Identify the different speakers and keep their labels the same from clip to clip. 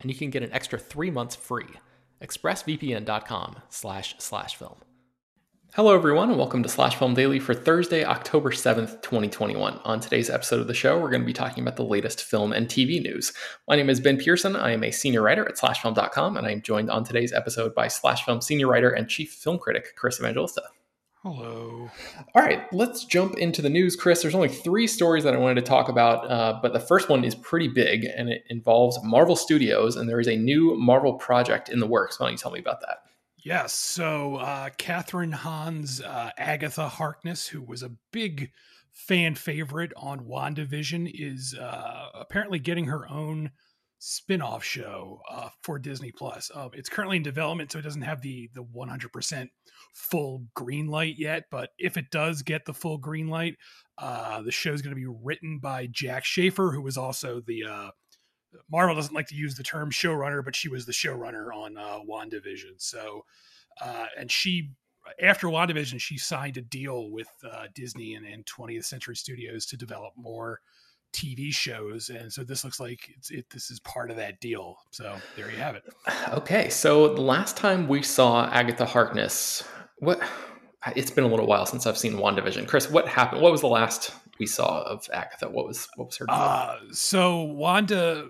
Speaker 1: and you can get an extra three months free. ExpressVPN.com slash slash film. Hello, everyone, and welcome to Slash Film Daily for Thursday, October 7th, 2021. On today's episode of the show, we're going to be talking about the latest film and TV news. My name is Ben Pearson. I am a senior writer at SlashFilm.com, and I am joined on today's episode by Slash Film senior writer and chief film critic Chris Evangelista.
Speaker 2: Hello.
Speaker 1: All right, let's jump into the news, Chris. There's only three stories that I wanted to talk about, uh, but the first one is pretty big and it involves Marvel Studios, and there is a new Marvel project in the works. Why don't you tell me about that?
Speaker 2: Yes. So, uh, Kathryn Hahn's uh, Agatha Harkness, who was a big fan favorite on WandaVision, is uh, apparently getting her own spin-off show uh, for Disney Plus. Uh, it's currently in development, so it doesn't have the the 100% full green light yet. But if it does get the full green light, uh, the is going to be written by Jac Schaeffer, who was also the uh, Marvel doesn't like to use the term showrunner, but she was the showrunner on uh, WandaVision. So, uh, and she after WandaVision, she signed a deal with uh, Disney and, and 20th Century Studios to develop more TV shows, and so this looks like it's it. This is part of that deal. So there you have it.
Speaker 1: Okay, so the last time we saw Agatha Harkness, what? It's been a little while since I've seen WandaVision. Chris, what happened? What was the last we saw of Agatha? What was what was her? Deal?
Speaker 2: Uh, so Wanda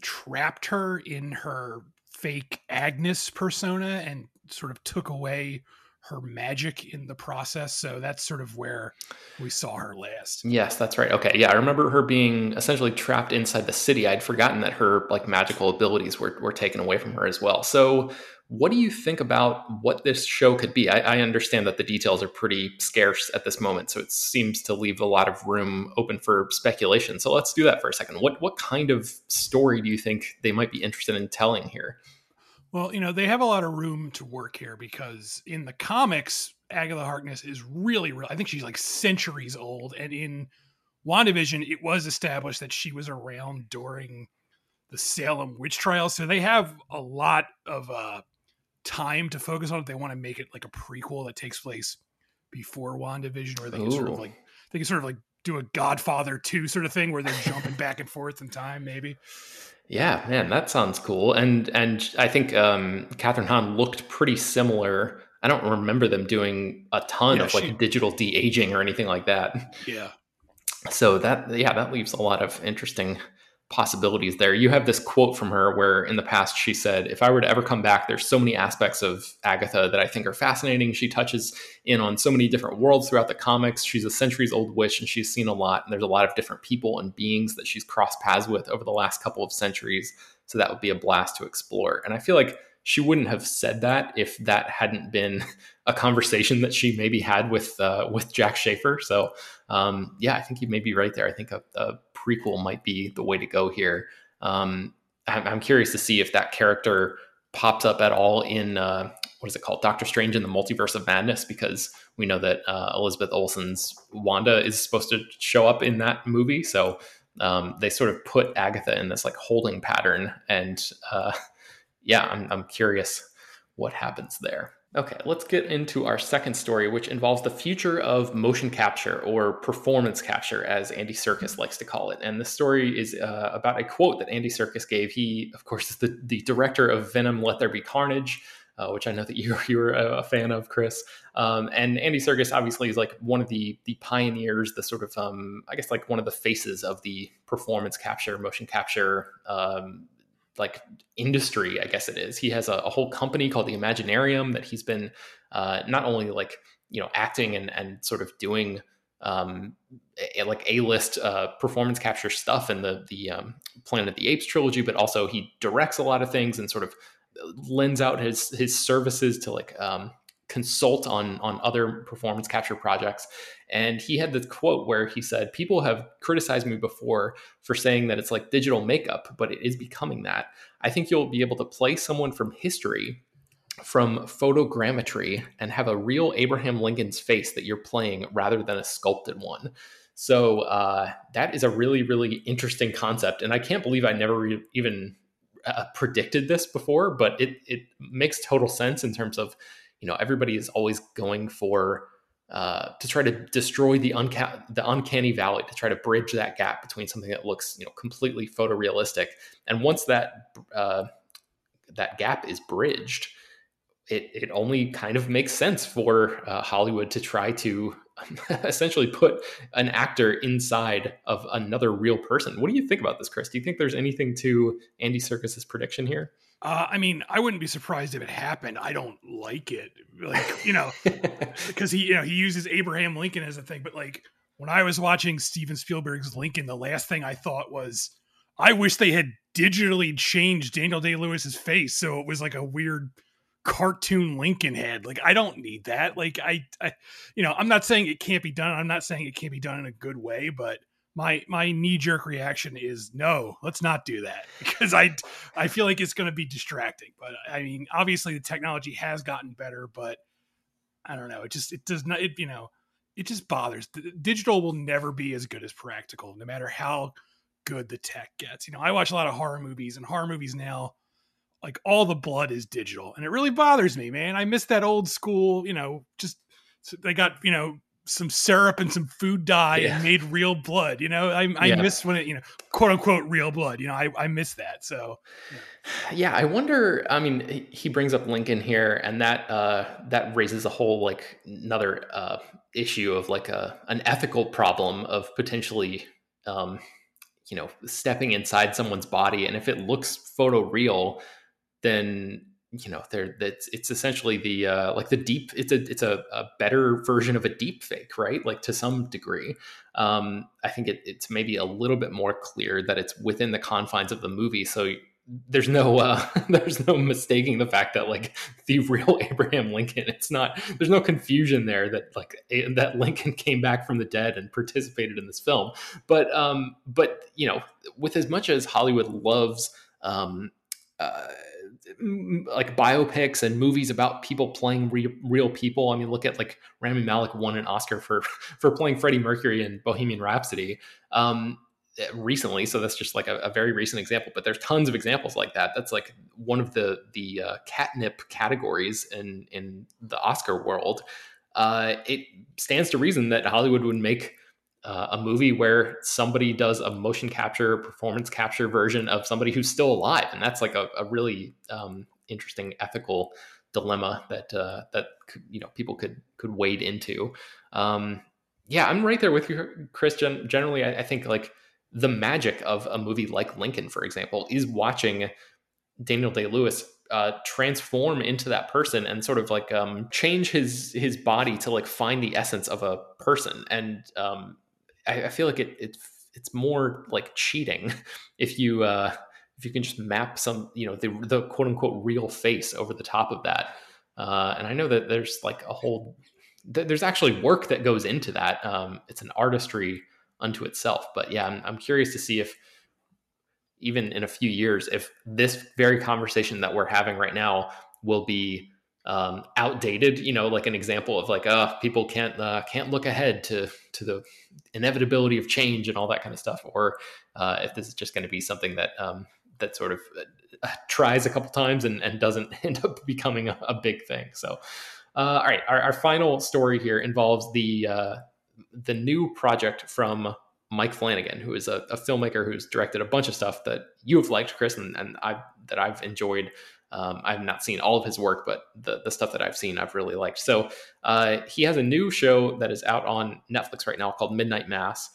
Speaker 2: trapped her in her fake Agnes persona and sort of took away her magic in the process. So that's sort of where we saw her last.
Speaker 1: Yes, that's right. Okay. Yeah, I remember her being essentially trapped inside the city. I'd forgotten that her like magical abilities were, were taken away from her as well. So what do you think about what this show could be? I, I understand that the details are pretty scarce at this moment, so it seems to leave a lot of room open for speculation. So let's do that for a second. What what kind of story do you think they might be interested in telling here?
Speaker 2: Well, you know, they have a lot of room to work here because in the comics, Agatha Harkness is really, real. I think she's like centuries old. And in WandaVision, it was established that she was around during the Salem witch trials. So they have a lot of uh, time to focus on it. They want to make it like a prequel that takes place before WandaVision, or they can Ooh. sort of like, they can sort of like do a Godfather 2 sort of thing where they're jumping back and forth in time, maybe.
Speaker 1: Yeah, man, that sounds cool. And and I think um, Kathryn Hahn looked pretty similar. I don't remember them doing a ton yeah, of like she, digital de aging or anything like that.
Speaker 2: Yeah.
Speaker 1: So that yeah, that leaves a lot of interesting possibilities there. You have this quote from her where in the past she said, If I were to ever come back, there's so many aspects of Agatha that I think are fascinating. She touches in on so many different worlds throughout the comics. She's a centuries old witch and she's seen a lot. And there's a lot of different people and beings that she's crossed paths with over the last couple of centuries. So that would be a blast to explore. And I feel like she wouldn't have said that if that hadn't been a conversation that she maybe had with uh, with Jac Schaeffer. So um, yeah, I think you may be right there. I think a, a prequel might be the way to go here. Um, I'm, I'm, curious to see if that character pops up at all in uh, what is it called, Doctor Strange in the Multiverse of Madness, because we know that uh, Elizabeth Olsen's Wanda is supposed to show up in that movie. So um, they sort of put Agatha in this like holding pattern and uh, yeah, I'm, I'm curious what happens there. Okay, let's get into our second story, which involves the future of motion capture or performance capture, as Andy Serkis likes to call it. And the story is uh, about a quote that Andy Serkis gave. He, of course, is the, the director of Venom Let There Be Carnage, uh, which I know that you're, you're a fan of, Chris. Um, and Andy Serkis obviously is like one of the, the pioneers, the sort of, um, I guess, like one of the faces of the performance capture, motion capture um, like industry, I guess it is. He has a, a whole company called the Imaginarium that he's been uh, not only like you know acting and and sort of doing um, a, like a list uh, performance capture stuff in the the um, Planet of the Apes trilogy, but also he directs a lot of things and sort of lends out his his services to like um, consult on on other performance capture projects. And he had this quote where he said people have criticized me before for saying that it's like digital makeup but it is becoming that. I think you'll be able to play someone from history from photogrammetry and have a real abraham lincoln's face that you're playing rather than a sculpted one. So uh, that is a really really interesting concept. And i can't believe i never re- even uh, predicted this before but it it makes total sense in terms of you know everybody is always going for uh, to try to destroy the unca- the uncanny valley to try to bridge that gap between something that looks you know completely photorealistic and once that uh, that gap is bridged it it only kind of makes sense for uh, Hollywood to try to essentially put an actor inside of another real person. What do you think about this, Chris? Do you think there's anything to Andy Serkis's prediction here?
Speaker 2: Uh, I mean, I wouldn't be surprised if it happened. I don't like it, like you know, because he you know he uses Abraham Lincoln as a thing. But like when I was watching Steven Spielberg's Lincoln, the last thing I thought was, I wish they had digitally changed Daniel Day Lewis's face so it was like a weird cartoon Lincoln head. Like I don't need that. Like I, I, you know, I'm not saying it can't be done. I'm not saying it can't be done in a good way, but my my knee jerk reaction is no let's not do that. Because i i feel like it's going to be distracting but i mean obviously the technology has gotten better but i don't know it just it does not it you know it just bothers. Digital will never be as good as practical no matter how good the tech gets. You know i watch a lot of horror movies and horror movies now like all the blood is digital and it really bothers me man. I miss that old school you know just they got you know some syrup and some food dye yeah. and made real blood. You know, I, I yeah. miss when it, you know, quote unquote real blood. You know, I, I miss that. So,
Speaker 1: yeah. yeah. I wonder. I mean, he brings up Lincoln here, and that uh, that raises a whole like another uh, issue of like a an ethical problem of potentially, um, you know, stepping inside someone's body, and if it looks photo real, then you know there that's it's essentially the uh, like the deep it's a it's a, a, better version of a deep fake right? Like to some degree. Um, i think it, it's maybe a little bit more clear that it's within the confines of the movie so there's no uh, there's no mistaking the fact that like the real abraham lincoln it's not there's no confusion there that like a, that lincoln came back from the dead and participated in this film. But um but you know with as much as hollywood loves um uh, like biopics and movies about people playing re- real people. I mean, look at like Rami Malek won an Oscar for for playing Freddie Mercury in Bohemian Rhapsody um, recently. So that's just like a, a, very recent example. But there's tons of examples like that. That's like one of the the uh, catnip categories in in the Oscar world. Uh, it stands to reason that Hollywood would make uh, a movie where somebody does a motion capture, performance capture version of somebody who's still alive, and that's like a, a really um, interesting ethical dilemma that uh, that you know people could could wade into. Um, yeah, I'm right there with you, Chris. Gen- generally, I, I think like the magic of a movie like Lincoln, for example, is watching Daniel Day Lewis uh, transform into that person and sort of like um, change his his body to like find the essence of a person. And um, I, I feel like it, it it's more like cheating if you uh, if you can just map some you know the the quote unquote real face over the top of that. Uh, and I know that there's like a whole th- there's actually work that goes into that. Um, it's an artistry unto itself. But yeah, I'm, I'm curious to see if even in a few years, if this very conversation that we're having right now will be um, outdated. You know, like an example of like, uh, people can't uh, can't look ahead to to the inevitability of change and all that kind of stuff, or uh, if this is just going to be something that um, that sort of uh, tries a couple times and, and doesn't end up becoming a, a big thing. So, uh, all right, our, our, final story here involves the uh, the new project from Mike Flanagan, who is a, a, filmmaker who's directed a bunch of stuff that you have liked, Chris, and, and I that I've enjoyed. Um, I've not seen all of his work, but the, the stuff that I've seen, I've really liked. So uh, he has a new show that is out on Netflix right now called Midnight Mass.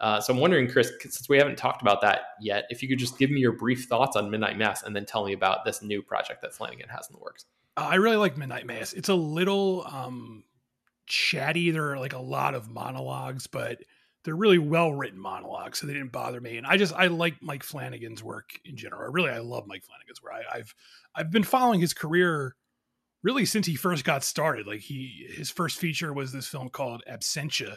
Speaker 1: Uh, so I'm wondering, Chris, since we haven't talked about that yet, if you could just give me your brief thoughts on Midnight Mass and then tell me about this new project that Flanagan has in the works.
Speaker 2: Uh, I really like Midnight Mass. It's a little um, chatty. There are like a lot of monologues, but they're really well written monologues, so they didn't bother me. And I just I like Mike Flanagan's work in general. I really I love Mike Flanagan's work. I, I've I've been following his career really since he first got started. Like he his first feature was this film called Absentia,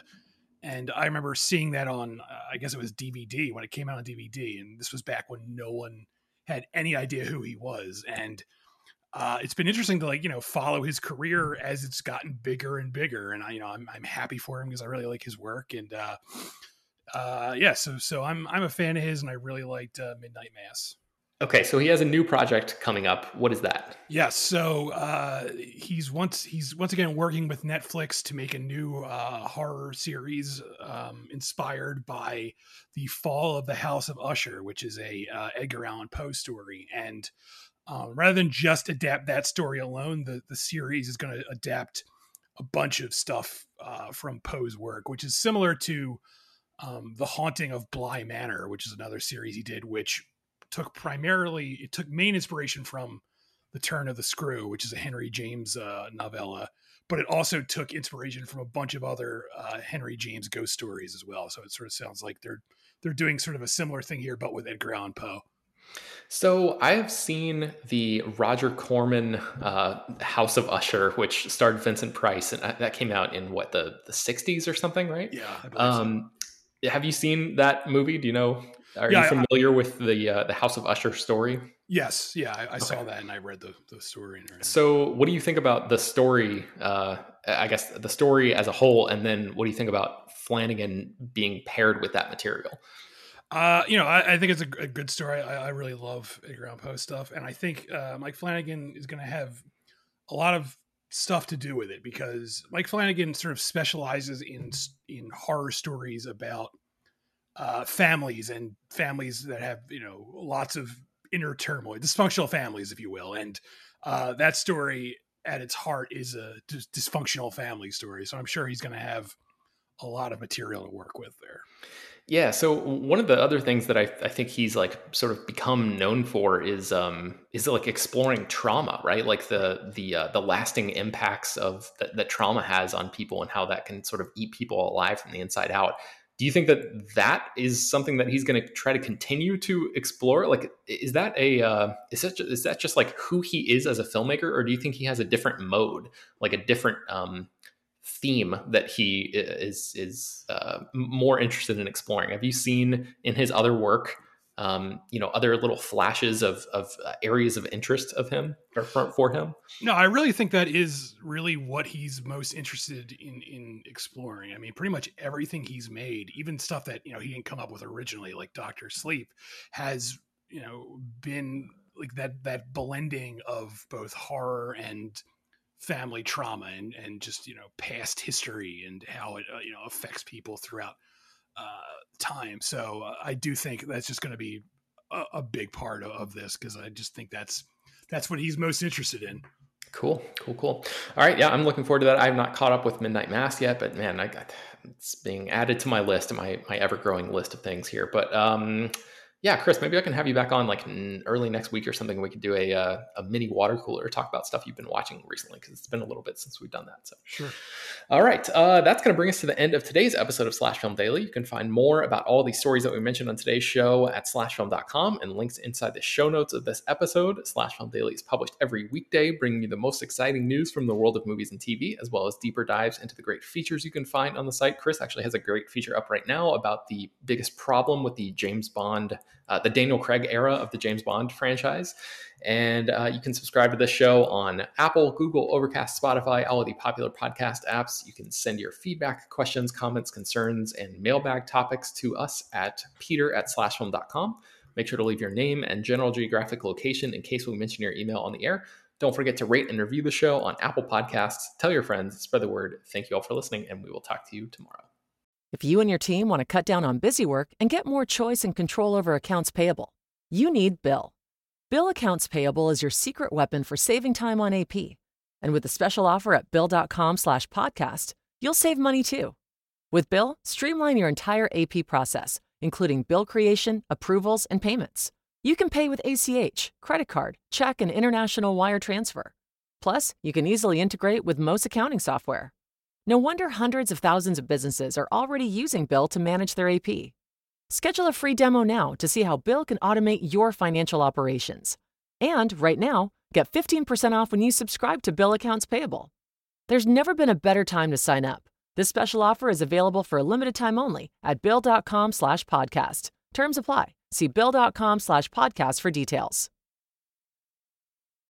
Speaker 2: and I remember seeing that on uh, I guess it was DVD when it came out on DVD, and this was back when no one had any idea who he was, and uh, it's been interesting to like you know follow his career as it's gotten bigger and bigger, and I you know I'm I'm happy for him because I really like his work, and uh, uh, yeah, so so I'm I'm a fan of his, and I really liked uh, Midnight Mass.
Speaker 1: Okay, so he has a new project coming up. What is that?
Speaker 2: Yes, so uh, he's once he's once again working with Netflix to make a new uh, horror series um, inspired by the Fall of the House of Usher, which is a uh, Edgar Allan Poe story. And um, rather than just adapt that story alone, the the series is going to adapt a bunch of stuff uh, from Poe's work, which is similar to um, the Haunting of Bly Manor, which is another series he did, which took primarily it took main inspiration from the turn of the screw which is a henry james uh, novella but it also took inspiration from a bunch of other uh, henry james ghost stories as well. So it sort of sounds like they're they're doing sort of a similar thing here but with edgar allan poe
Speaker 1: so I have seen the Roger Corman uh, House of Usher, which starred Vincent Price, and that came out in what the the '60s or something, right?
Speaker 2: Yeah.
Speaker 1: Um, so. Have you seen that movie? Do you know are yeah, you familiar I, with the uh, the House of Usher story?
Speaker 2: Yes, yeah, I, I okay. saw that and I read the, the story.
Speaker 1: So, what do you think about the story? Uh, I guess the story as a whole, and then what do you think about Flanagan being paired with that material?
Speaker 2: Uh, you know, I, I think it's a, a good story. I, I, really love Allan Poe stuff, and I think uh, Mike Flanagan is going to have a lot of stuff to do with it because Mike Flanagan sort of specializes in in horror stories about uh, families and families that have you know lots of inner turmoil, dysfunctional families, if you will, and uh, that story at its heart is a dysfunctional family story. So I'm sure he's going to have a lot of material to work with there.
Speaker 1: Yeah. So one of the other things that I, I think he's like sort of become known for is um is like exploring trauma, right? Like the the uh, the lasting impacts of that, that trauma has on people and how that can sort of eat people alive from the inside out do you think that that is something that he's going to try to continue to explore like is that a uh, is that just, is that just like who he is as a filmmaker or do you think he has a different mode like a different um, theme that he is is uh, more interested in exploring have you seen in his other work um, you know, other little flashes of of uh, areas of interest of him or for, for him?
Speaker 2: No, I really think that is really what he's most interested in in exploring. I mean, pretty much everything he's made, even stuff that you know he didn't come up with originally, like Doctor Sleep, has you know been like that that blending of both horror and family trauma and and just you know past history and how it uh, you know affects people throughout uh, time. So uh, I do think that's just going to be a, a, big part of, of this because I just think that's that's what he's most interested in.
Speaker 1: Cool, cool, cool. All right, yeah, I'm looking forward to that. I've not caught up with Midnight Mass yet, but man, I got it's being added to my list, my my ever growing list of things here. But um, yeah, Chris, maybe I can have you back on like early next week or something. We could do a uh, a mini water cooler, talk about stuff you've been watching recently because it's been a little bit since we've done that. So
Speaker 2: sure.
Speaker 1: All right, uh, that's going to bring us to the end of today's episode of Slash Film Daily. You can find more about all these stories that we mentioned on today's show at slashfilm.com and links inside the show notes of this episode. Slash Film Daily is published every weekday, bringing you the most exciting news from the world of movies and TV, as well as deeper dives into the great features you can find on the site. Chris actually has a great feature up right now about the biggest problem with the James Bond uh, the Daniel Craig era of the James Bond franchise. And uh, you can subscribe to this show on Apple, Google, Overcast, Spotify, all of the popular podcast apps. You can send your feedback, questions, comments, concerns, and mailbag topics to us at peter at slashfilm.com. Make sure to leave your name and general geographic location in case we mention your email on the air. Don't forget to rate and review the show on Apple Podcasts. Tell your friends, spread the word. Thank you all for listening, and we will talk to you tomorrow.
Speaker 3: If you and your team want to cut down on busy work and get more choice and control over accounts payable, you need Bill. Bill Accounts Payable is your secret weapon for saving time on AP. And with a special offer at bill.com slash podcast, you'll save money too. With Bill, streamline your entire AP process, including bill creation, approvals, and payments. You can pay with ACH, credit card, check, and international wire transfer. Plus, you can easily integrate with most accounting software. No wonder hundreds of thousands of businesses are already using Bill to manage their AP. Schedule a free demo now to see how Bill can automate your financial operations. And right now, get 15% off when you subscribe to Bill Accounts Payable. There's never been a better time to sign up. This special offer is available for a limited time only at bill.com slash podcast. Terms apply. See bill.com slash podcast for details.